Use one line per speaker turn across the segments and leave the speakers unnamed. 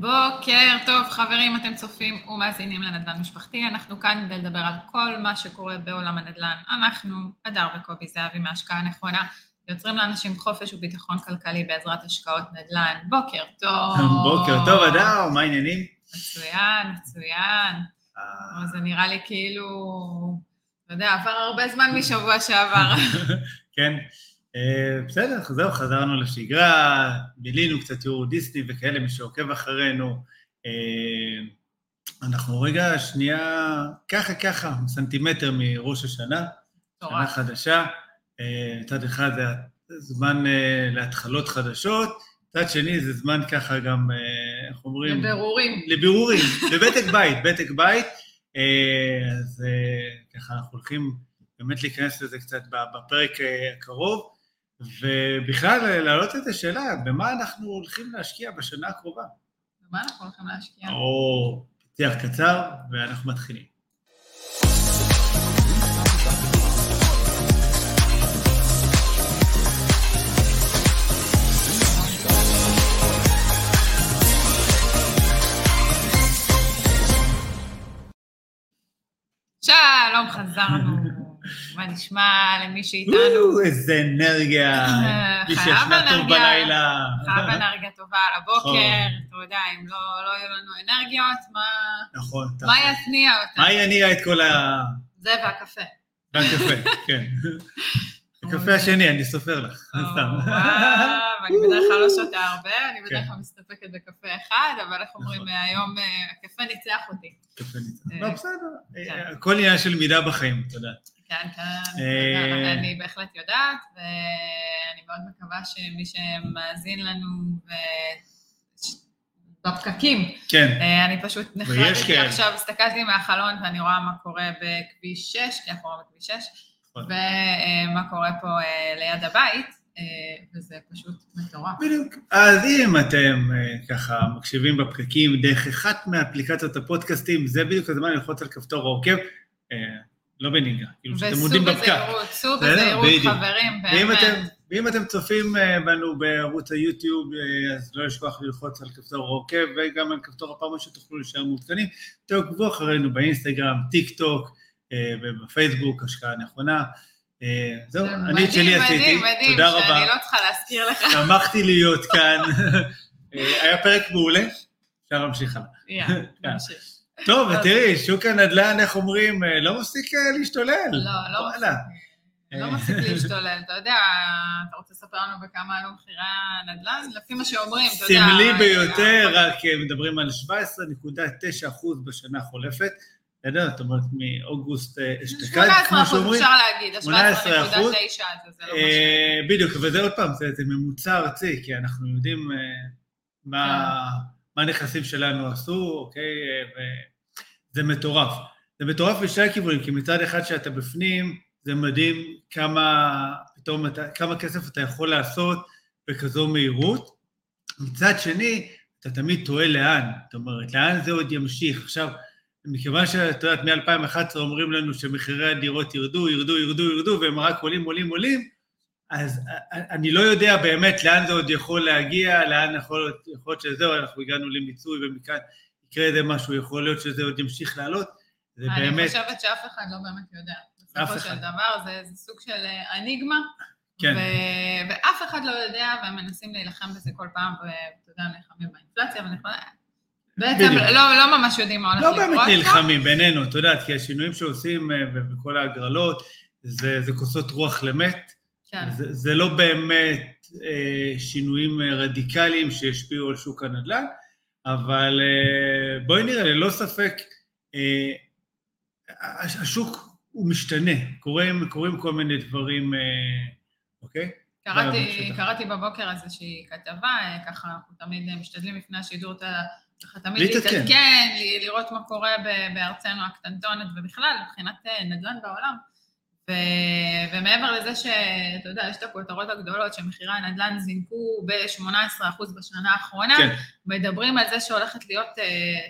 בוקר טוב, חברים, אתם צופים ומאזינים לנדל"ן משפחתי. אנחנו כאן כדי לדבר על כל מה שקורה בעולם הנדל"ן. אנחנו, אדר וקובי זהבי מהשקעה הנכונה, יוצרים לאנשים חופש וביטחון כלכלי בעזרת השקעות נדל"ן. בוקר טוב.
בוקר טוב, אדר, מה העניינים?
מצוין, מצוין. זה נראה לי כאילו, אתה יודע, עבר הרבה זמן משבוע שעבר.
כן. אה, בסדר, זהו, חזרנו לשגרה, בילינו קצת יורו דיסני וכאלה, מי שעוקב אחרינו. אה, אנחנו רגע, שנייה, ככה ככה, סנטימטר מראש השנה, שנה חדשה. אה, מצד אחד זה זמן להתחלות חדשות, מצד שני זה זמן ככה גם, איך אומרים?
לבירורים.
לבירורים, לבדק בית, בדק בית. אז ככה אנחנו הולכים באמת להיכנס לזה קצת בפרק הקרוב. ובכלל, להעלות את השאלה, במה אנחנו הולכים להשקיע בשנה הקרובה?
במה אנחנו הולכים להשקיע?
או פתיח קצר, ואנחנו מתחילים.
שלום, חזרנו. מה נשמע למי שאיתנו?
איזה אנרגיה, מי שישנה טוב בלילה.
חייב אנרגיה טובה על הבוקר, אתה יודע, אם לא, לא יהיו לנו אנרגיות, מה...
נכון.
מה יתניע אותנו?
מה יניע את כל ה...
זה והקפה.
והקפה, כן. הקפה השני, אני סופר לך, סתם.
אני בדרך כלל לא שותה הרבה, אני בדרך כלל כן. מסתפקת בקפה אחד, אבל איך אומרים, נכון. היום אה, הקפה ניצח אותי.
קפה ניצח. אה, לא, בסדר, כן. הכל עניין של מידה בחיים, אתה יודע.
כן, כן, אה, אני בהחלט יודעת, ואני מאוד מקווה שמי שמאזין לנו בפקקים.
כן.
אני פשוט נחרדתי עכשיו, הסתכלתי מהחלון ואני רואה מה קורה בכביש 6, כי אנחנו רואים בכביש 6, נכון. ומה קורה פה ליד הבית, וזה פשוט מטורף.
בדיוק. אז אם אתם ככה מקשיבים בפקקים דרך אחת מאפליקציות הפודקאסטים, זה בדיוק הזמן ללחוץ על כפתור העוקב. לא בנהיגה, כאילו שאתם עומדים בפקק.
וסעו בזהירות, סעו בזהירות, חברים, באמת.
ואם אתם צופים אה, בנו בערוץ היוטיוב, אה, אז לא לשכוח ללחוץ על כפתור עוקב, וגם על כפתור הפעם שתוכלו להישאר מעודכנים. תעקבו אחרינו באינסטגרם, טיק טוק, אה, ובפייסבוק, השקעה נכונה. זהו, אני את שלי עשיתי,
מדהים, מדהים, תודה רבה. שאני לא צריכה להזכיר לך.
שמחתי להיות כאן. היה פרק מעולה, אפשר להמשיך הלאה.
יאללה, נמשיך.
טוב, ותראי, שוק הנדל"ן, איך אומרים, אה, לא מפסיק אה, להשתולל.
לא, לא מפסיק. לא מפסיק להשתולל, אתה יודע, אתה רוצה לספר לנו בכמה עלו מחירי הנדל"ן? לפי מה שאומרים, אתה יודע...
סמלי ביותר, רק אה, מדברים על 17.9 אחוז בשנה החולפת. בסדר? זאת אומרת, מאוגוסט אשתקד,
כמו שאומרים. 18 אפשר להגיד, ה-17.9 הזה, זה לא משנה.
בדיוק, אבל זה עוד פעם, זה ממוצע ארצי, כי אנחנו יודעים. כן. מה הנכסים שלנו עשו, אוקיי? וזה מטורף. זה מטורף בשני הכיוונים, כי מצד אחד שאתה בפנים, זה מדהים כמה, פתאום אתה, כמה כסף אתה יכול לעשות בכזו מהירות. מצד שני, אתה תמיד תוהה לאן, זאת אומרת, לאן זה עוד ימשיך. עכשיו, מכיוון שאת יודעת, מ-2011 אומרים לנו שמחירי הדירות ירדו, ירדו, ירדו, ירדו, והם רק עולים, עולים, עולים, אז אני לא יודע באמת לאן זה עוד יכול להגיע, לאן יכול להיות שזהו, אנחנו הגענו למיצוי ומכאן יקרה איזה משהו, יכול להיות שזה עוד ימשיך לעלות.
זה אני באמת... אני חושבת שאף אחד לא באמת יודע. בסופו של דבר זה, זה סוג של אה, אניגמה, כן. ו... ואף אחד לא יודע, והם מנסים להילחם בזה כל פעם, ואתה יודע, נלחמים באינפלציה, ונכון... בעצם לא, לא ממש יודעים מה הולך
לא לקרות. לא באמת נלחמים בינינו, את יודעת, כי השינויים שעושים וכל אה, ההגרלות, זה, זה כוסות רוח למת. כן. זה, זה לא באמת אה, שינויים אה, רדיקליים שישפיעו על שוק הנדל"ן, אבל אה, בואי נראה, ללא ספק, אה, השוק הוא משתנה, קורים, קורים כל מיני דברים, אה, אוקיי?
קראתי, קראתי בבוקר איזושהי כתבה, ככה אנחנו תמיד משתדלים לפני השידור, ככה תמיד להתעדכן, לראות מה קורה בארצנו הקטנטונת ובכלל, מבחינת נדל"ן בעולם. ו... ומעבר לזה שאתה יודע, יש את הכותרות הגדולות שמחירי הנדל"ן זינקו ב-18% בשנה האחרונה, כן. מדברים על זה שהולכת להיות uh,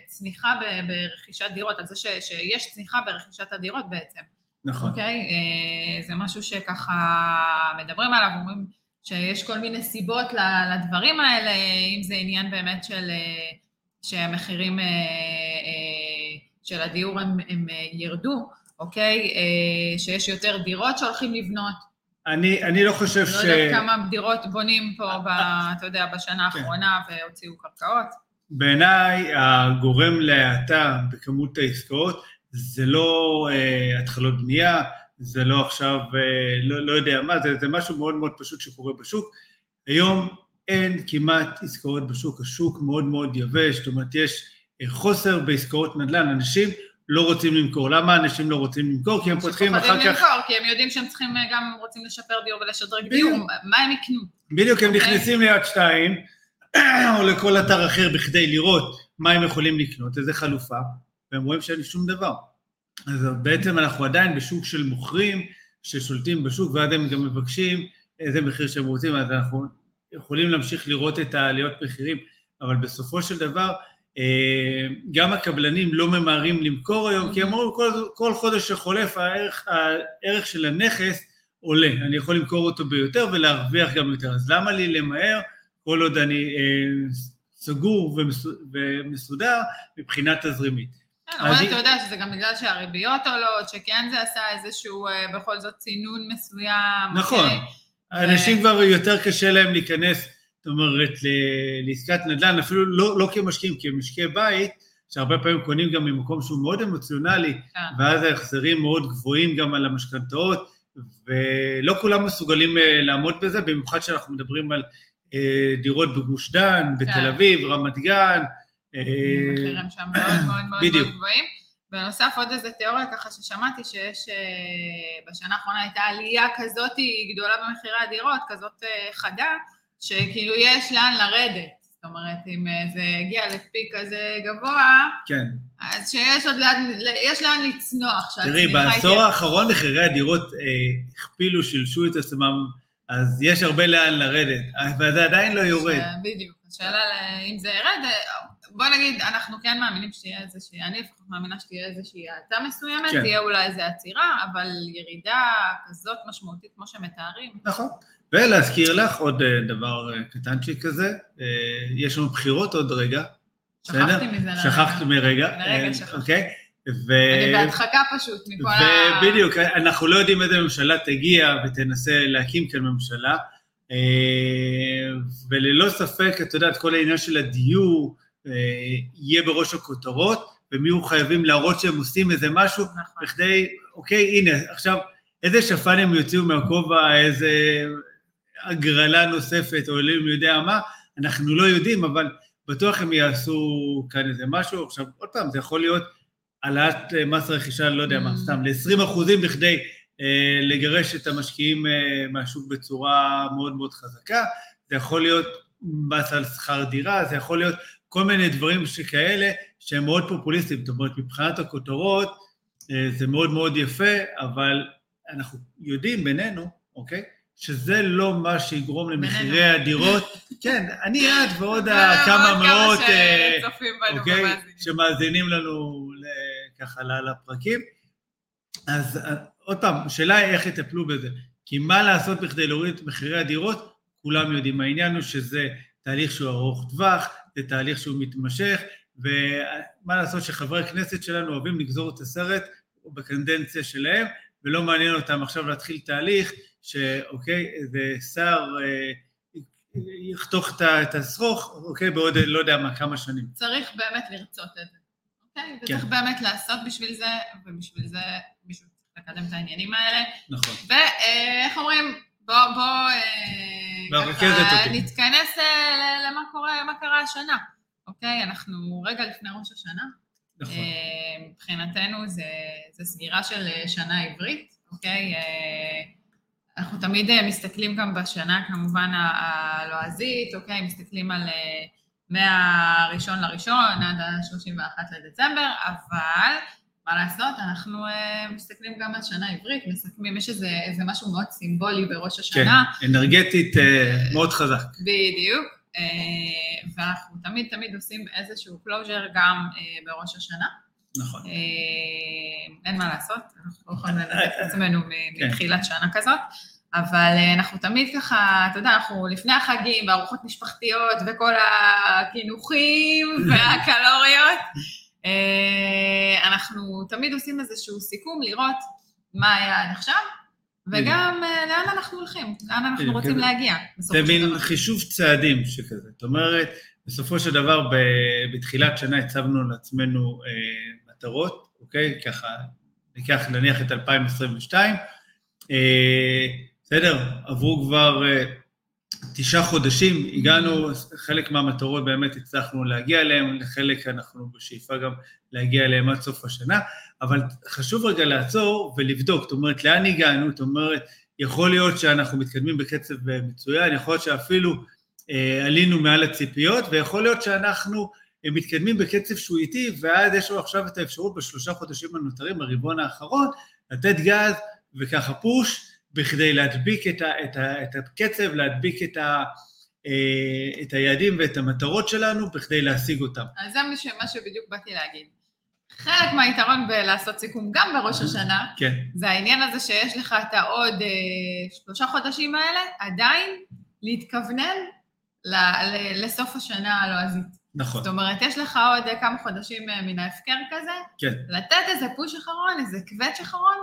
צניחה ב- ברכישת דירות, על זה ש- שיש צניחה ברכישת הדירות בעצם.
נכון.
אוקיי? Okay? Uh, זה משהו שככה מדברים עליו, אומרים שיש כל מיני סיבות לדברים האלה, אם זה עניין באמת של... Uh, שהמחירים של הדיור הם, הם ירדו, אוקיי? שיש יותר דירות שהולכים לבנות.
אני, אני לא חושב ש...
לא יודעת כמה דירות בונים פה, ב, אתה יודע, בשנה כן. האחרונה והוציאו קרקעות.
בעיניי, הגורם להאטה בכמות העסקאות זה לא אה, התחלות בנייה, זה לא עכשיו, אה, לא, לא יודע מה, זה, זה משהו מאוד מאוד פשוט שקורה בשוק. היום אין כמעט עסקאות בשוק, השוק מאוד מאוד יבש, זאת אומרת, יש אה, חוסר בעסקאות נדל"ן, אנשים לא רוצים למכור. למה אנשים לא רוצים למכור? כי הם פותחים אחר כך...
למכור, כי הם יודעים שהם צריכים, אה, גם רוצים לשפר דיור ולשדרג דיור, מה הם יקנו?
בדיוק, הם אוקיי. נכנסים ליד שתיים, או לכל אתר אחר בכדי לראות מה הם יכולים לקנות, איזה חלופה, והם רואים שאין שום דבר. אז בעצם אנחנו עדיין בשוק של מוכרים ששולטים בשוק, ואז הם גם מבקשים איזה מחיר שהם רוצים, אז אנחנו יכולים להמשיך לראות את העליות מחירים, אבל בסופו של דבר, גם הקבלנים לא ממהרים למכור היום, כי אמרו כל, כל חודש שחולף הערך, הערך של הנכס עולה, אני יכול למכור אותו ביותר ולהרוויח גם יותר, אז למה לי למהר כל עוד אני אה, סגור ומסודר מבחינה תזרימית.
כן, אבל אתה יודע שזה גם בגלל שהריביות עולות, שכן זה עשה איזשהו אה, בכל זאת צינון מסוים.
נכון, אנשים כבר יותר קשה להם להיכנס זאת אומרת, לעסקת נדל"ן, אפילו לא, לא כמשקיעים, כמשקי בית, שהרבה פעמים קונים גם ממקום שהוא מאוד אמוציונלי, כן. ואז ההחזרים מאוד גבוהים גם על המשכנתאות, ולא כולם מסוגלים אה, לעמוד בזה, במיוחד שאנחנו מדברים על אה, דירות בגוש דן, בתל כן. אביב, רמת גן.
אה, מחירים שם מאוד מאוד מאוד גבוהים. בנוסף, עוד איזה תיאוריה ככה ששמעתי שיש, בשנה האחרונה הייתה עלייה כזאת גדולה במחירי הדירות, כזאת חדה, שכאילו יש לאן לרדת. זאת אומרת, אם זה הגיע לפיק כזה גבוה,
כן.
אז שיש עוד לאן, יש לאן לצנוח.
תראי, בעשור האחרון מחירי הדירות אה, הכפילו, שילשו את עצמם, אז יש הרבה לאן לרדת, אבל זה עדיין לא יורד.
בדיוק. השאלה אם זה ירד, בוא נגיד, אנחנו כן מאמינים שתהיה איזושהי, אני לפחות מאמינה שתהיה איזושהי האטה מסוימת, כן. תהיה אולי איזו עצירה, אבל ירידה כזאת משמעותית כמו שמתארים.
נכון. ולהזכיר לך עוד אה, דבר אה, קטנצ'יק כזה, אה, יש לנו בחירות עוד רגע.
שכחתי מזה.
שכחתי מרגע.
לרגע שכחתי.
אוקיי?
ו... אני בהדחקה פשוט מכל ה...
בדיוק, אנחנו לא יודעים איזה ממשלה תגיע ותנסה להקים כאן ממשלה, וללא ספק, את יודעת, כל העניין של הדיור יהיה בראש הכותרות, והם יהיו חייבים להראות שהם עושים איזה משהו, נכון. בכדי, אוקיי, הנה, עכשיו, איזה שפן הם יוציאו מהכובע, איזה הגרלה נוספת, או אלוהים יודע מה, אנחנו לא יודעים, אבל בטוח הם יעשו כאן איזה משהו. עכשיו, עוד פעם, זה יכול להיות העלאת אה, מס רכישה, לא יודע מה, mm. סתם, ל-20 אחוזים בכדי אה, לגרש את המשקיעים אה, מהשוק בצורה מאוד מאוד חזקה. זה יכול להיות מס על שכר דירה, זה יכול להיות כל מיני דברים שכאלה שהם מאוד פופוליסטיים. זאת אומרת, מבחינת הכותרות אה, זה מאוד מאוד יפה, אבל אנחנו יודעים בינינו, אוקיי? שזה לא מה שיגרום למחירי הדירות. כן, אני את ועוד כמה מאות,
אה, אוקיי,
שמאזינים לנו ככה לפרקים. אז אה, עוד פעם, השאלה היא איך יטפלו בזה. כי מה לעשות בכדי להוריד את מחירי הדירות, כולם יודעים. העניין הוא שזה תהליך שהוא ארוך טווח, זה תהליך שהוא מתמשך, ומה לעשות שחברי הכנסת שלנו אוהבים לגזור את הסרט בקנדנציה שלהם, ולא מעניין אותם עכשיו להתחיל תהליך שאוקיי, איזה שר אה, יחתוך את השרוך, אוקיי, בעוד לא יודע מה, כמה שנים.
צריך באמת לרצות את זה, אוקיי? כן. וצריך באמת לעשות בשביל זה, ובשביל זה מישהו צריך לקדם את העניינים האלה.
נכון.
ואיך אומרים, בוא, בוא,
אה, ככה
נתכנס אה, למה קורה, מה קרה השנה, אוקיי? אנחנו רגע לפני ראש השנה.
נכון.
מבחינתנו זה, זה סגירה של שנה עברית, אוקיי? אנחנו תמיד אה, מסתכלים גם בשנה כמובן הלועזית, אוקיי, מסתכלים על אה, מהראשון לראשון עד ה-31 לדצמבר, אבל מה לעשות, אנחנו אה, מסתכלים גם על שנה עברית, מסכמים, יש איזה, איזה משהו מאוד סימבולי בראש השנה.
כן, אנרגטית מאוד חזק.
בדיוק, ואנחנו תמיד תמיד עושים איזשהו closure גם בראש השנה.
נכון.
אין מה לעשות, אנחנו לא יכולים לנתק את עצמנו כן. מתחילת שנה כזאת. אבל אנחנו תמיד ככה, אתה יודע, אנחנו לפני החגים, בארוחות משפחתיות וכל הקינוחים והקלוריות, אנחנו תמיד עושים איזשהו סיכום לראות מה היה עד עכשיו, וגם לאן אנחנו הולכים, לאן אנחנו רוצים להגיע.
זה מין חישוב צעדים שכזה. זאת אומרת, בסופו של דבר, בתחילת שנה הצבנו לעצמנו אה, מטרות, אוקיי? ככה, ניקח נניח את 2022. אה, בסדר, עברו כבר אה, תשעה חודשים, הגענו, חלק מהמטרות באמת הצלחנו להגיע אליהן, לחלק אנחנו בשאיפה גם להגיע אליהן עד סוף השנה, אבל חשוב רגע לעצור ולבדוק, זאת אומרת, לאן הגענו? זאת אומרת, יכול להיות שאנחנו מתקדמים בקצב מצוין, יכול להיות שאפילו אה, עלינו מעל הציפיות, ויכול להיות שאנחנו אה, מתקדמים בקצב שהוא איטי, ואז יש לנו עכשיו את האפשרות בשלושה חודשים הנותרים, ברבעון האחרון, לתת גז וככה פוש, בכדי להדביק את, ה, את, ה, את הקצב, להדביק את, ה, אה, את היעדים ואת המטרות שלנו, בכדי להשיג אותם.
אז זה מה שבדיוק באתי להגיד. חלק מהיתרון בלעשות סיכום גם בראש השנה,
כן.
זה העניין הזה שיש לך את העוד אה, שלושה חודשים האלה, עדיין להתכוונן לסוף השנה הלועזית.
נכון.
זאת אומרת, יש לך עוד כמה חודשים אה, מן ההפקר כזה,
כן.
לתת איזה פוש אחרון, איזה קווץ' אחרון,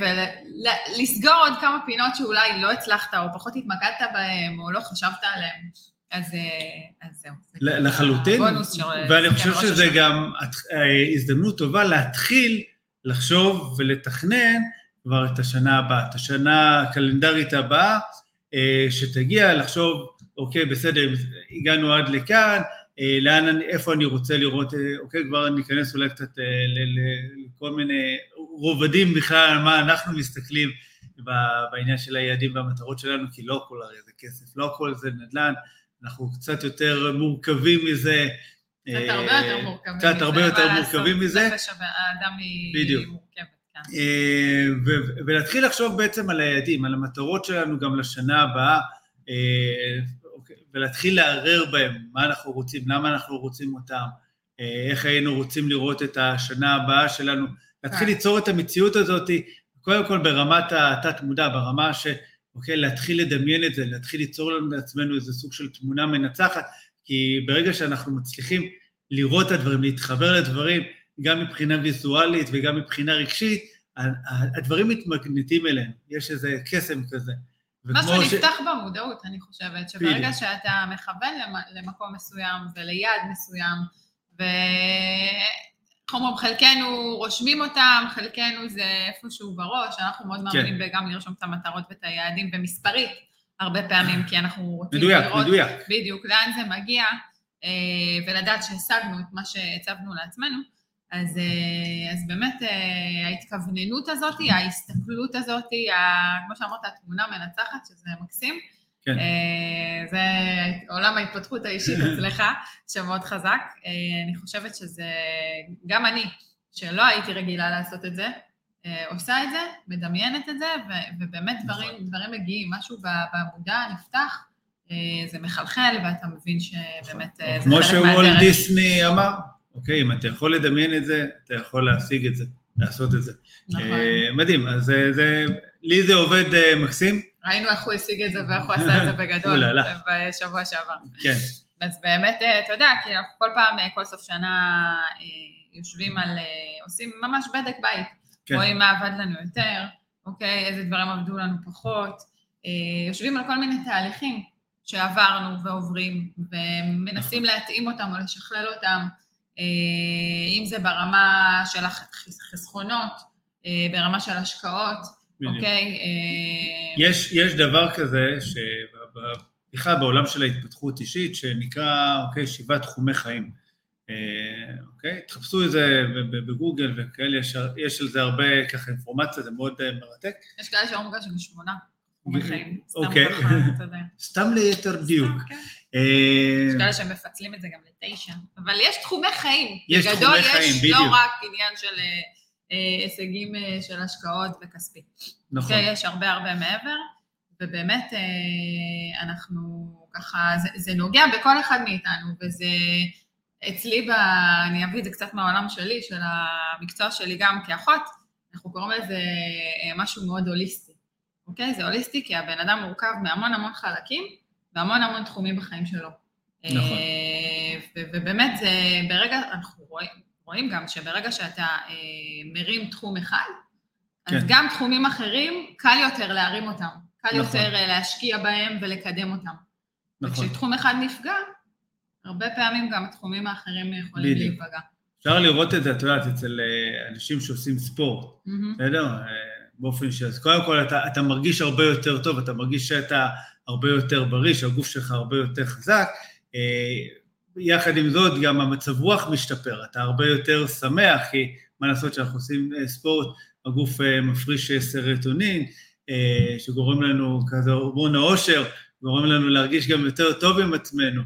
ולסגור עוד כמה פינות שאולי לא הצלחת, או פחות התמקדת בהן, או לא חשבת עליהן. אז, אה, אז זהו.
לחלוטין, ואני חושב שזה גם אה, הזדמנות טובה להתחיל לחשוב ולתכנן כבר את השנה הבאה, את השנה הקלנדרית הבאה, שתגיע, לחשוב אוקיי, בסדר, הגענו עד לכאן, אה, לאן אני, איפה אני רוצה לראות, אה, אוקיי, כבר ניכנס אולי קצת אה, לכל מיני רובדים בכלל על מה אנחנו מסתכלים בעניין של היעדים והמטרות שלנו, כי לא הכל הרי זה כסף, לא הכל זה נדל"ן, אנחנו קצת יותר מורכבים מזה.
קצת הרבה יותר מורכבים
מזה. קצת הרבה יותר מורכבים מזה.
נפש האדם היא מורכבת. כן.
ולהתחיל לחשוב בעצם על היעדים, על המטרות שלנו גם לשנה הבאה, ולהתחיל לערער בהם, מה אנחנו רוצים, למה אנחנו רוצים אותם, אה, איך היינו רוצים לראות את השנה הבאה שלנו, להתחיל כן. ליצור את המציאות הזאת, קודם כל ברמת התת-מודע, ברמה ש... אוקיי, להתחיל לדמיין את זה, להתחיל ליצור לנו לעצמנו איזה סוג של תמונה מנצחת, כי ברגע שאנחנו מצליחים לראות את הדברים, להתחבר לדברים, גם מבחינה ויזואלית וגם מבחינה רגשית, הדברים מתמגנטים אליהם, יש איזה קסם כזה.
משהו נפתח ש... במודעות, אני חושבת, שברגע בדיוק. שאתה מכוון למקום מסוים וליעד מסוים, ואיך אומרים, חלקנו רושמים אותם, חלקנו זה איפשהו בראש, אנחנו מאוד כן. מאמינים בגם לרשום את המטרות ואת היעדים במספרית, הרבה פעמים, כי אנחנו רוצים
מדויק, לראות מדויק.
בדיוק לאן זה מגיע, אה, ולדעת שהשגנו את מה שהצבנו לעצמנו. אז, אה, אז באמת אה, ההתכווננות הזאת, ההסתכלות הזאת, כמו שאמרת, התמונה מנצחת, שזה מקסים.
כן.
אה, זה עולם ההתפתחות האישית אצלך, שמאוד חזק. אני חושבת שזה, גם אני, שלא הייתי רגילה לעשות את זה, עושה את זה, מדמיינת את זה, ובאמת דברים, נכון. דברים מגיעים, משהו במודע נפתח, זה מחלחל, ואתה מבין שבאמת זה
חלק מהדרך. כמו שוולט דיסני אמר, אוקיי? אם אתה יכול לדמיין את זה, אתה יכול להשיג את זה, לעשות את זה. נכון. מדהים, אז זה, אה, לי זה עובד מקסים.
ראינו איך הוא השיג את זה ואיך הוא עשה את זה בגדול בשבוע שעבר.
כן.
אז באמת, אתה יודע, כי אנחנו כל פעם, כל סוף שנה יושבים על, עושים ממש בדק בית. כן. רואים מה עבד לנו יותר, אוקיי, איזה דברים עבדו לנו פחות. יושבים על כל מיני תהליכים שעברנו ועוברים, ומנסים נכון. להתאים אותם או לשכלל אותם. אה, אם זה ברמה של החסכונות, אה, ברמה של השקעות, אוקיי? אה,
יש, יש דבר כזה, שבכלל בעולם של ההתפתחות אישית, שנקרא, אוקיי, שבעת תחומי חיים. אוקיי? תחפשו את זה בגוגל וכאלה, יש, יש על זה הרבה ככה אינפורמציה, זה מאוד מרתק.
יש כאלה שאומרים גם שמונה.
אוקיי. סתם ליתר דיוק. כן.
יש כאלה שמפצלים את זה גם לתשע, אבל יש תחומי חיים.
יש תחומי חיים,
בדיוק. בגדול יש לא רק עניין של אה, הישגים אה, של השקעות וכספי.
נכון.
אוקיי, יש הרבה הרבה מעבר, ובאמת אה, אנחנו ככה, זה, זה נוגע בכל אחד מאיתנו, וזה אצלי, ב, אני אביא את זה קצת מהעולם שלי, של המקצוע שלי גם כאחות, אנחנו קוראים לזה משהו מאוד הוליסטי. אוקיי? זה הוליסטי כי הבן אדם מורכב מהמון המון חלקים והמון המון תחומים בחיים שלו.
נכון.
ובאמת, ברגע, אנחנו רואים, רואים גם שברגע שאתה מרים תחום אחד, כן. אז גם תחומים אחרים, קל יותר להרים אותם. קל נכון. יותר להשקיע בהם ולקדם אותם. נכון. וכשתחום אחד נפגע, הרבה פעמים גם התחומים האחרים יכולים בדיוק. להיפגע.
אפשר לראות את זה, את יודעת, אצל אנשים שעושים ספורט, בסדר? Mm-hmm. באופן ש... אז קודם כל אתה, אתה מרגיש הרבה יותר טוב, אתה מרגיש שאתה הרבה יותר בריא, שהגוף שלך הרבה יותר חזק. יחד עם זאת, גם המצב רוח משתפר, אתה הרבה יותר שמח, כי מה לעשות שאנחנו עושים ספורט, הגוף מפריש סרטונין, שגורם לנו כזה הורמון העושר, גורם לנו להרגיש גם יותר טוב עם עצמנו.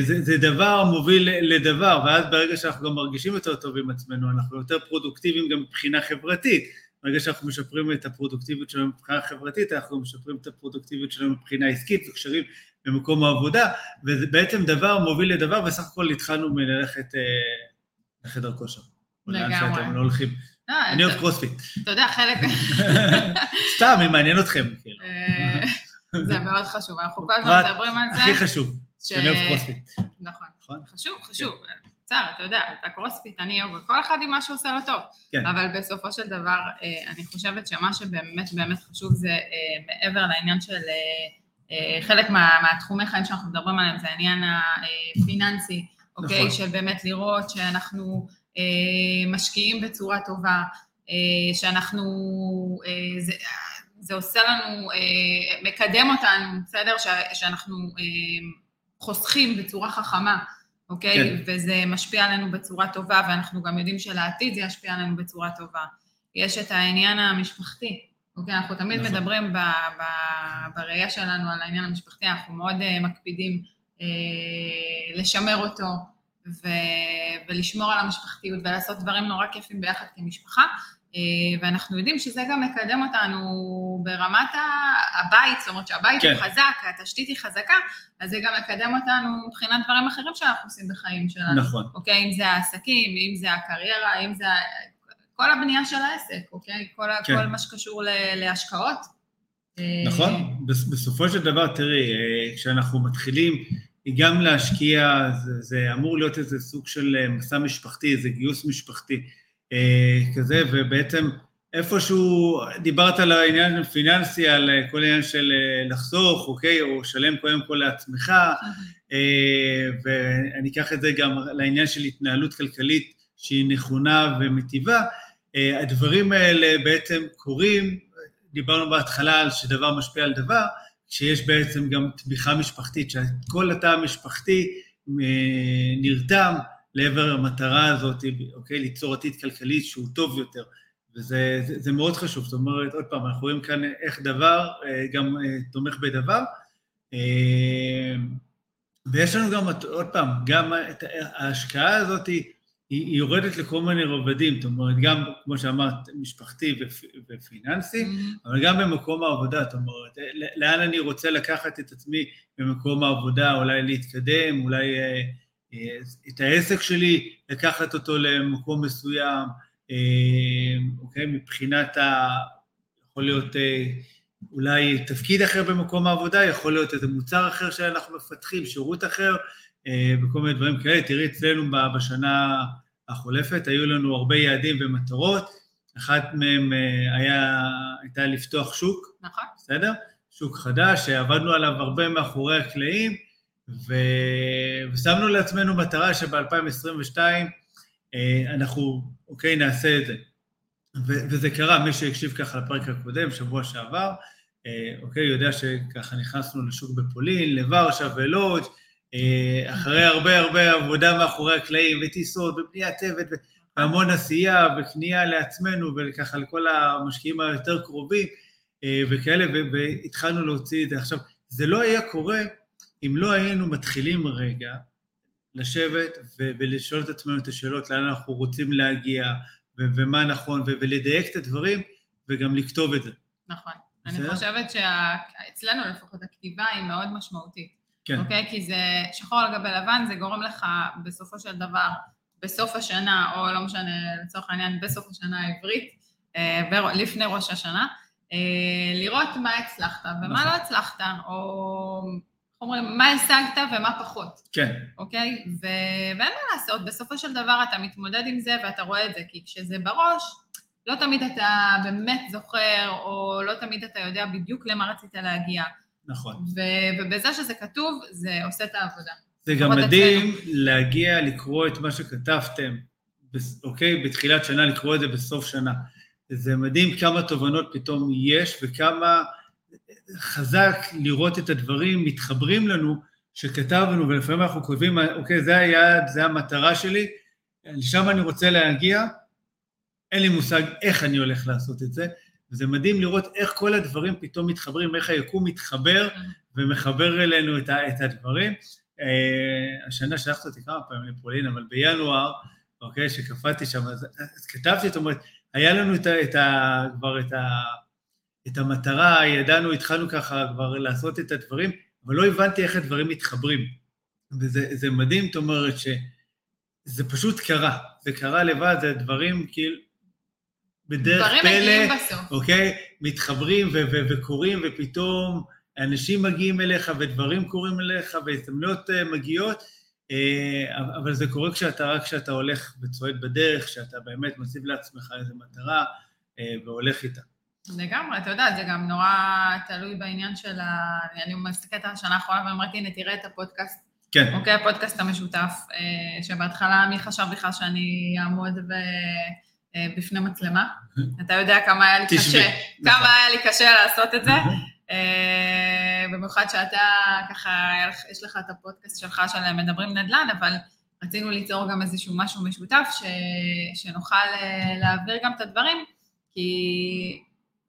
זה, זה דבר מוביל לדבר, ואז ברגע שאנחנו גם מרגישים יותר טוב עם עצמנו, אנחנו יותר פרודוקטיביים גם מבחינה חברתית. ברגע שאנחנו משפרים את הפרודוקטיביות שלנו מבחינה חברתית, אנחנו משפרים את הפרודוקטיביות שלנו מבחינה עסקית וקשרים במקום העבודה, וזה בעצם דבר מוביל לדבר, וסך הכל התחלנו מללכת אה, לחדר כושר.
לגמרי.
שאתם לא הולכים. אני אוהב קרוספיט.
אתה יודע, חלק...
סתם, אם מעניין אתכם. כאילו.
אה, זה מאוד חשוב, אנחנו כל הזמן מדברים על זה.
הכי חשוב, שאני אוהב קרוספיט.
נכון, נכון. חשוב, חשוב. בסדר, אתה יודע, אתה קרוספיט, אני יוגה, כל אחד עם מה שהוא עושה לו טוב. כן. אבל בסופו של דבר, אה, אני חושבת שמה שבאמת באמת חשוב זה אה, מעבר לעניין של חלק מה, מהתחומי חיים שאנחנו מדברים עליהם, זה העניין הפיננסי, אוקיי? נכון. של באמת לראות שאנחנו משקיעים בצורה טובה, שאנחנו, זה, זה עושה לנו, מקדם אותנו, בסדר? שאנחנו חוסכים בצורה חכמה. אוקיי? כן. וזה משפיע עלינו בצורה טובה, ואנחנו גם יודעים שלעתיד זה ישפיע עלינו בצורה טובה. יש את העניין המשפחתי, אוקיי? אנחנו תמיד נכון. מדברים ב, ב, בראייה שלנו על העניין המשפחתי, אנחנו מאוד uh, מקפידים uh, לשמר אותו ו, ולשמור על המשפחתיות ולעשות דברים נורא כיפים ביחד כמשפחה. אה, ואנחנו יודעים שזה גם מקדם אותנו ברמת הבית, זאת אומרת שהבית כן. הוא חזק, התשתית היא חזקה, אז זה גם מקדם אותנו מבחינת דברים אחרים שאנחנו עושים בחיים שלנו.
נכון.
אוקיי, אם זה העסקים, אם זה הקריירה, אם זה כל הבנייה של העסק, אוקיי? כל, כן. כל מה שקשור להשקעות.
אה, נכון, בסופו של דבר, תראי, אה, כשאנחנו מתחילים גם להשקיע, זה, זה אמור להיות איזה סוג של מסע משפחתי, איזה גיוס משפחתי. אה, כזה, ובעצם איפשהו, דיברת על העניין הפיננסי, על אה, כל העניין של אה, לחסוך, אוקיי, או שלם קודם כל לעצמך, ואני אקח את זה גם לעניין של התנהלות כלכלית שהיא נכונה ומיטיבה, הדברים האלה בעצם קורים, דיברנו בהתחלה על שדבר משפיע על דבר, שיש בעצם גם תמיכה משפחתית, שכל התא המשפחתי נרתם, לעבר המטרה הזאת, אוקיי, ליצור עתיד כלכלי שהוא טוב יותר, וזה זה, זה מאוד חשוב. זאת אומרת, עוד פעם, אנחנו רואים כאן איך דבר אה, גם אה, תומך בדבר, אה, ויש לנו גם, עוד פעם, גם את ההשקעה הזאת, היא, היא יורדת לכל מיני רבדים, זאת אומרת, גם, כמו שאמרת, משפחתי ופיננסי, mm-hmm. אבל גם במקום העבודה, זאת אומרת, לאן אני רוצה לקחת את עצמי במקום העבודה, אולי להתקדם, אולי... את העסק שלי, לקחת אותו למקום מסוים, אה, אוקיי? מבחינת ה... יכול להיות אה, אולי תפקיד אחר במקום העבודה, יכול להיות איזה מוצר אחר שאנחנו מפתחים, שירות אחר, אה, וכל מיני דברים כאלה. תראי, אצלנו בשנה החולפת היו לנו הרבה יעדים ומטרות, אחת מהם היה, הייתה לפתוח שוק,
נכון.
בסדר? שוק חדש, שעבדנו עליו הרבה מאחורי הקלעים, ו... ושמנו לעצמנו מטרה שב-2022 אה, אנחנו, אוקיי, נעשה את זה. ו- וזה קרה, מי שהקשיב ככה לפרק הקודם, שבוע שעבר, אה, אוקיי, יודע שככה נכנסנו לשוק בפולין, לוורשה ולודג', אה, אחרי הרבה הרבה עבודה מאחורי הקלעים, וטיסות, ובניית צוות, והמון עשייה, וקנייה לעצמנו, וככה לכל המשקיעים היותר קרובים, וכאלה, והתחלנו להוציא את זה. עכשיו, זה לא היה קורה אם לא היינו מתחילים רגע לשבת ולשאול את עצמנו את השאלות, לאן אנחנו רוצים להגיע, ומה נכון, ולדייק את הדברים, וגם לכתוב את זה.
נכון. אני חושבת שאצלנו לפחות הכתיבה היא מאוד משמעותית. כן. אוקיי? כי זה שחור על גבי לבן, זה גורם לך בסופו של דבר, בסוף השנה, או לא משנה, לצורך העניין, בסוף השנה העברית, אה, לפני ראש השנה, לראות מה הצלחת ומה נכון. לא הצלחת, או אומרים, מה השגת ומה פחות.
כן.
אוקיי? ו... ואין מה לעשות, בסופו של דבר אתה מתמודד עם זה ואתה רואה את זה, כי כשזה בראש, לא תמיד אתה באמת זוכר, או לא תמיד אתה יודע בדיוק למה רצית להגיע.
נכון.
ו... ובזה שזה כתוב, זה עושה את העבודה.
זה גם מדהים אצלנו. להגיע לקרוא את מה שכתבתם, אוקיי? בתחילת שנה, לקרוא את זה בסוף שנה. זה מדהים כמה תובנות פתאום יש וכמה חזק לראות את הדברים מתחברים לנו, שכתבנו, ולפעמים אנחנו כותבים, אוקיי, זה היעד, זה המטרה שלי, לשם אני רוצה להגיע, אין לי מושג איך אני הולך לעשות את זה, וזה מדהים לראות איך כל הדברים פתאום מתחברים, איך היקום מתחבר ומחבר אלינו את, את הדברים. אה, השנה שלחת אותי כמה פעמים לפולין, אבל בינואר, אוקיי, שקפאתי שם, אז, כתבתי, זאת אומרת, היה לנו את ה, את ה, כבר את ה... את המטרה, ידענו, התחלנו ככה כבר לעשות את הדברים, אבל לא הבנתי איך הדברים מתחברים. וזה מדהים, זאת אומרת שזה פשוט קרה, זה קרה לבד, זה דברים כאילו, בדרך פלא. אוקיי? מתחברים ו- ו- וקורים, ופתאום אנשים מגיעים אליך, ודברים קורים אליך, והזדמנויות uh, מגיעות, uh, אבל זה קורה כשאתה, רק כשאתה הולך וצועד בדרך, כשאתה באמת מציב לעצמך איזו מטרה uh, והולך איתה.
לגמרי, אתה יודע, זה גם נורא תלוי בעניין של ה... אני מסתכלת על השנה האחרונה ואמרתי, הנה, תראה את הפודקאסט.
כן.
אוקיי, הפודקאסט המשותף, אה, שבהתחלה מי חשב בכלל שאני אעמוד ב... אה, בפני מצלמה. אתה יודע כמה היה לי קשה, כמה היה לי קשה לעשות את זה. אה, במיוחד שאתה, ככה, יש לך את הפודקאסט שלך של מדברים נדל"ן, אבל רצינו ליצור גם איזשהו משהו משותף, ש... שנוכל להעביר גם את הדברים, כי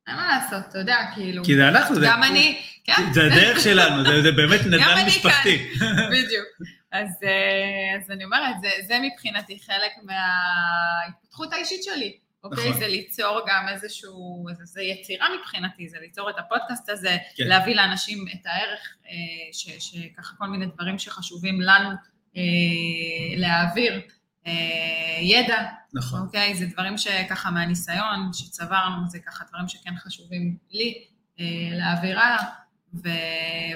אין מה לעשות, אתה יודע, כאילו...
כי זה אנחנו,
גם זה, אני, כן.
זה הדרך שלנו, זה, זה באמת נדל"ן משפחתי.
בדיוק. אז, אה, אז אני אומרת, זה, זה מבחינתי חלק מההתפתחות האישית שלי. אוקיי? נכון. זה ליצור גם איזשהו, זה, זה יצירה מבחינתי, זה ליצור את הפודקאסט הזה, כן. להביא לאנשים את הערך, אה, ש, שככה כל מיני דברים שחשובים לנו אה, להעביר. אה, ידע.
נכון.
אוקיי? זה דברים שככה מהניסיון שצברנו, זה ככה דברים שכן חשובים לי אה, להעביר הלאה. ו...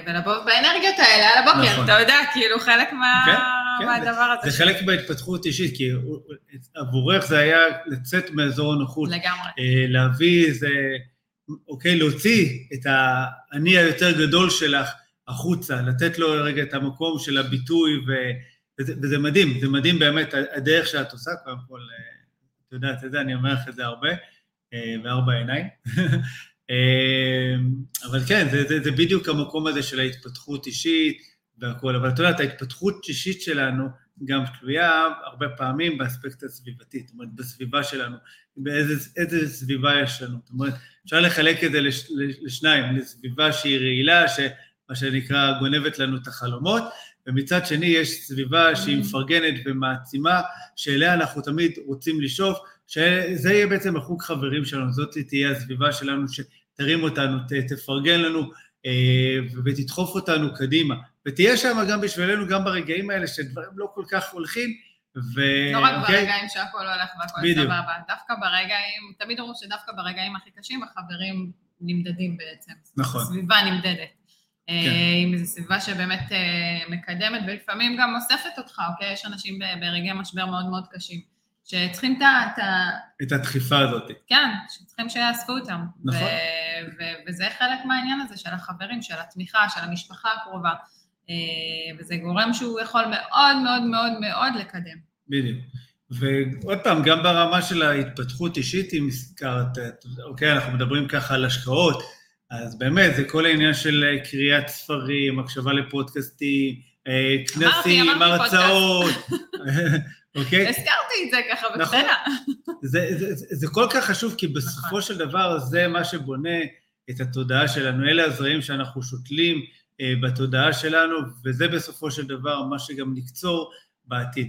ולבוא באנרגיות האלה על הבוקר, נכון. אתה יודע, כאילו חלק מה... כן, כן, מהדבר הזה.
זה חלק בהתפתחות אישית, כי עבורך זה היה לצאת מאזור הנוחות.
לגמרי.
אה, להביא איזה, אוקיי, להוציא את האני היותר גדול שלך החוצה, לתת לו רגע את המקום של הביטוי ו... וזה, וזה מדהים, זה מדהים באמת, הדרך שאת עושה, קודם כל, אה, את יודעת את זה, אני אומר לך את זה הרבה, אה, בארבע עיניים. אה, אבל כן, זה, זה, זה בדיוק המקום הזה של ההתפתחות אישית והכול, אבל את יודעת, ההתפתחות אישית שלנו גם תלויה הרבה פעמים באספקט הסביבתי, זאת אומרת, בסביבה שלנו, באיזה סביבה יש לנו. זאת אומרת, אפשר לחלק את זה לש, לשניים, לסביבה שהיא רעילה, שמה שנקרא גונבת לנו את החלומות, ומצד שני יש סביבה שהיא מפרגנת ומעצימה, שאליה אנחנו תמיד רוצים לשאוף, שזה יהיה בעצם החוג חברים שלנו, זאת תהיה הסביבה שלנו שתרים אותנו, תפרגן לנו אה, ותדחוף אותנו קדימה. ותהיה שם גם בשבילנו, גם ברגעים האלה שדברים לא כל כך הולכים, ו...
לא רק okay. אוקיי? ברגעים שהכל הולך והכל סבבה, דווקא ברגעים, תמיד אומרים שדווקא ברגעים הכי קשים החברים נמדדים בעצם.
נכון.
הסביבה נמדדת. כן. אה, עם איזו סביבה שבאמת אה, מקדמת ולפעמים גם אוספת אותך, אוקיי? יש אנשים ברגעי משבר מאוד מאוד קשים, שצריכים את ה...
את הדחיפה הזאת.
כן, שצריכים שיאספו אותם.
נכון.
וזה חלק מהעניין הזה של החברים, של התמיכה, של המשפחה הקרובה, אה, וזה גורם שהוא יכול מאוד מאוד מאוד מאוד לקדם.
בדיוק. ועוד פעם, גם ברמה של ההתפתחות אישית, אם הזכרת, אוקיי, אנחנו מדברים ככה על השקעות, אז באמת, זה כל העניין של אה, קריאת ספרים, הקשבה לפודקאסטים, אה, כנסים, הרצאות, אוקיי?
הזכרתי את זה ככה נכון. בקטנה.
זה, זה, זה, זה כל כך חשוב, כי בסופו נכון. של דבר זה מה שבונה את התודעה שלנו. אלה הזרעים שאנחנו שותלים אה, בתודעה שלנו, וזה בסופו של דבר מה שגם נקצור בעתיד.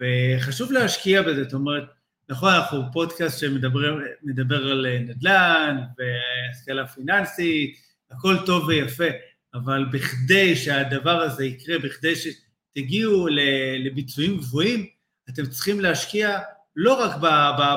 וחשוב להשקיע בזה, זאת אומרת, נכון, אנחנו פודקאסט שמדבר על נדל"ן והשכלה פיננסית, הכל טוב ויפה, אבל בכדי שהדבר הזה יקרה, בכדי שתגיעו לביצועים גבוהים, אתם צריכים להשקיע לא רק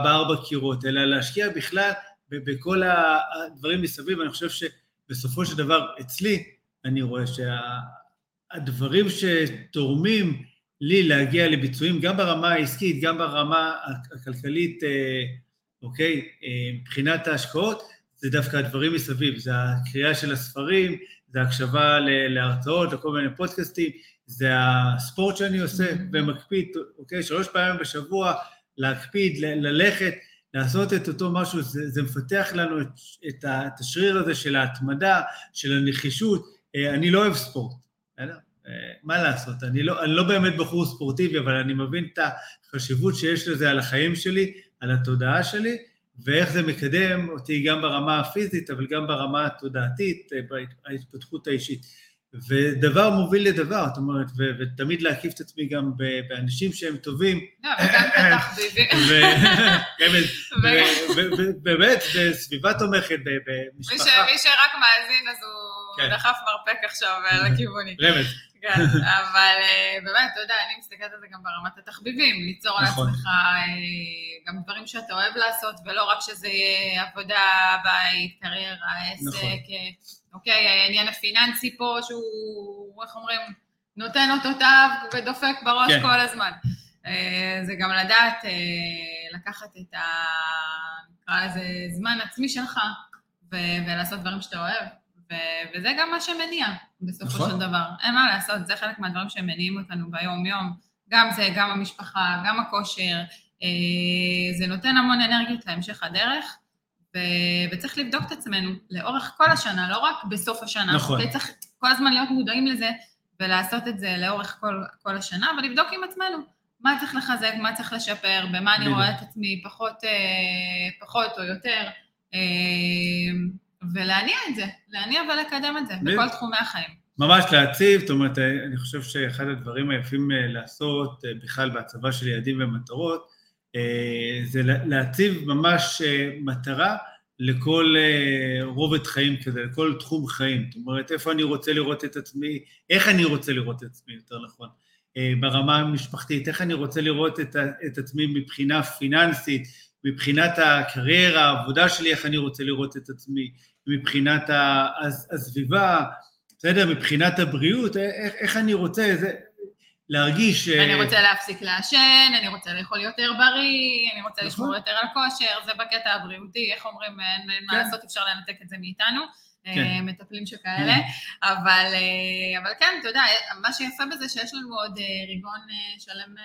בארבע קירות, אלא להשקיע בכלל בכל הדברים מסביב, אני חושב שבסופו של דבר, אצלי, אני רואה שהדברים שתורמים לי להגיע לביצועים, גם ברמה העסקית, גם ברמה הכלכלית, אה, אוקיי, אה, מבחינת ההשקעות, זה דווקא הדברים מסביב, זה הקריאה של הספרים, זה הקשבה להרצאות, לכל מיני פודקאסטים, זה הספורט שאני עושה mm-hmm. ומקפיד, אוקיי, שלוש פעמים בשבוע, להקפיד, ללכת, לעשות את אותו משהו, זה, זה מפתח לנו את, את, את השריר הזה של ההתמדה, של הנחישות. אה, אני לא אוהב ספורט, בסדר? אה, מה לעשות, אני לא, אני לא באמת בחור ספורטיבי, אבל אני מבין את החשיבות שיש לזה על החיים שלי, על התודעה שלי, ואיך זה מקדם אותי גם ברמה הפיזית, אבל גם ברמה התודעתית, אה, בהתפתחות האישית. ודבר מוביל לדבר, זאת אומרת, ו- ותמיד להקיף את עצמי גם באנשים שהם טובים.
לא, וגם בתחביבים.
באמת, בסביבה תומכת, במשפחה.
מי שרק מאזין, אז הוא כן. דחף מרפק עכשיו לכיוונים.
רמז.
כן, אבל אה, באמת, אתה יודע, אני מסתכלת על זה גם ברמת התחביבים, ליצור נכון. לעצמך אה, גם דברים שאתה אוהב לעשות, ולא רק שזה יהיה עבודה, בית, קריירה, עסק, נכון. אה, אוקיי, העניין הפיננסי פה, שהוא, איך אומרים, נותן אותותיו ודופק בראש כן. כל הזמן. זה גם לדעת לקחת את ה... נקרא לזה זמן עצמי שלך, ולעשות דברים שאתה אוהב. ו- וזה גם מה שמניע בסופו נכון. של דבר. אין מה לעשות, זה חלק מהדברים שמניעים אותנו ביום-יום. גם זה, גם המשפחה, גם הכושר. אה, זה נותן המון אנרגיות להמשך הדרך, ו- וצריך לבדוק את עצמנו לאורך כל השנה, לא רק בסוף השנה.
נכון.
וצריך כל הזמן להיות מודעים לזה ולעשות את זה לאורך כל, כל השנה, ולבדוק עם עצמנו מה צריך לחזק, מה צריך לשפר, במה אני רואה את עצמי פחות, אה, פחות או יותר. אה, ולהניע את זה, להניע ולקדם את זה בכל תחומי החיים.
ממש להציב, זאת אומרת, אני חושב שאחד הדברים היפים אה, לעשות אה, בכלל בהצבה של יעדים ומטרות, אה, זה להציב ממש מטרה לכל רובד חיים כזה, לכל תחום חיים. זאת אומרת, איפה אני רוצה לראות את עצמי, איך אני רוצה לראות את עצמי, יותר נכון, ברמה המשפחתית, איך אני רוצה לראות את, את עצמי מבחינה פיננסית, מבחינת הקריירה, העבודה שלי, איך אני רוצה לראות את עצמי, מבחינת הסביבה, בסדר? מבחינת הבריאות, איך, איך אני רוצה, זה, להרגיש...
אני רוצה להפסיק לעשן, אני רוצה לאכול יותר בריא, אני רוצה נכון. לשמור יותר על כושר, זה בקטע הבריאותי, איך אומרים, אין, כן. מה לעשות, אפשר לנתק את זה מאיתנו. כן. אה, מטפלים שכאלה, אבל, אה, אבל כן, אתה יודע, מה שיפה בזה שיש לנו עוד אה, רבעון שלם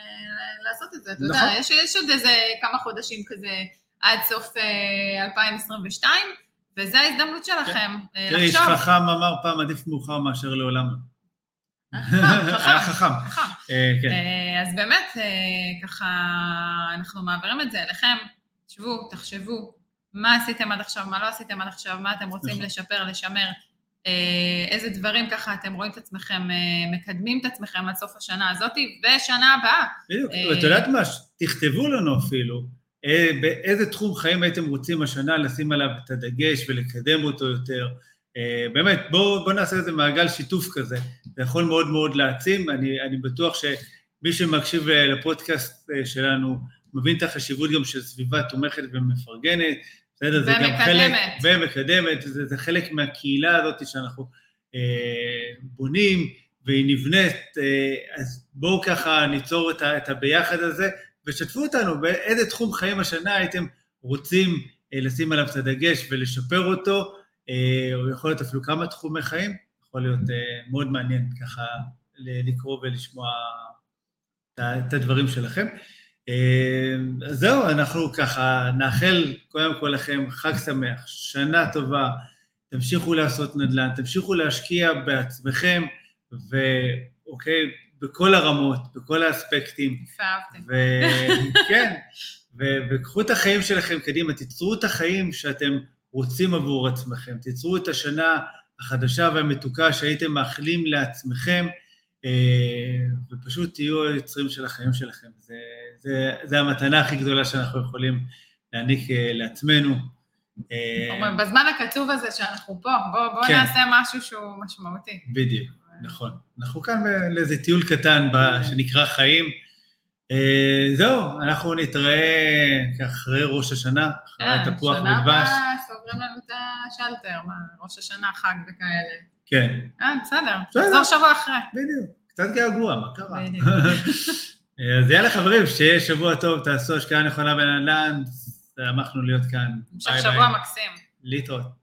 לעשות את זה, אתה נכון. יודע, יש, יש עוד איזה כמה חודשים כזה עד סוף 2022, וזו ההזדמנות שלכם
כן. לחשוב. תראי, איש חכם אמר פעם עדיף מאוחר מאשר לעולם לא.
היה חכם. כן. אז באמת, ככה, אנחנו מעבירים את זה אליכם, תשבו, תחשבו, מה עשיתם עד עכשיו, מה לא עשיתם עד עכשיו, מה אתם רוצים נכון. לשפר, לשמר, אה, איזה דברים ככה אתם רואים את עצמכם, אה, מקדמים את עצמכם עד סוף השנה הזאת ושנה הבאה.
בדיוק, אה, ואת יודעת מה, תכתבו לנו אפילו, באיזה תחום חיים הייתם רוצים השנה לשים עליו את הדגש ולקדם אותו יותר. באמת, בואו בוא נעשה איזה מעגל שיתוף כזה, זה יכול מאוד מאוד להעצים, אני, אני בטוח שמי שמקשיב לפודקאסט שלנו מבין את החשיבות גם של סביבה תומכת ומפרגנת, בסדר? זה גם חלק... ומקדמת. זה, זה חלק מהקהילה הזאת שאנחנו אה, בונים, והיא נבנית, אה, אז בואו ככה ניצור את, ה, את הביחד הזה, ושתפו אותנו באיזה תחום חיים השנה הייתם רוצים אה, לשים עליו את הדגש ולשפר אותו, אה, או יכול להיות אפילו כמה תחומי חיים, יכול להיות אה, מאוד מעניין ככה לקרוא ולשמוע את הדברים שלכם. אז אה, זהו, אנחנו ככה נאחל קודם כל לכם חג שמח, שנה טובה, תמשיכו לעשות נדל"ן, תמשיכו להשקיע בעצמכם, ואוקיי, בכל הרמות, בכל האספקטים. וכן, וקחו את החיים שלכם קדימה, תיצרו את החיים שאתם רוצים עבור עצמכם, תיצרו את השנה החדשה והמתוקה שהייתם מאחלים לעצמכם, אה, ופשוט תהיו היוצרים של החיים שלכם. זה, זה, זה המתנה הכי גדולה שאנחנו יכולים להעניק אה, לעצמנו.
אה, בזמן הקצוב הזה שאנחנו פה, בואו בוא כן. נעשה משהו שהוא משמעותי.
בדיוק, נכון. אנחנו כאן לאיזה טיול קטן שנקרא חיים, זהו, אנחנו נתראה אחרי ראש השנה, אחרי התפוח ודבש.
שנה הבאה סוגרים לנו את השלטר, מה, ראש השנה חג וכאלה.
כן.
אה, בסדר, נחזור שבוע אחרי.
בדיוק, קצת געגוע, מה קרה? בדיוק. אז יאללה חברים, שיהיה שבוע טוב, תעשו השקעה נכונה בנדל"ן, שמחנו להיות כאן.
המשך שבוע מקסים.
להתראות.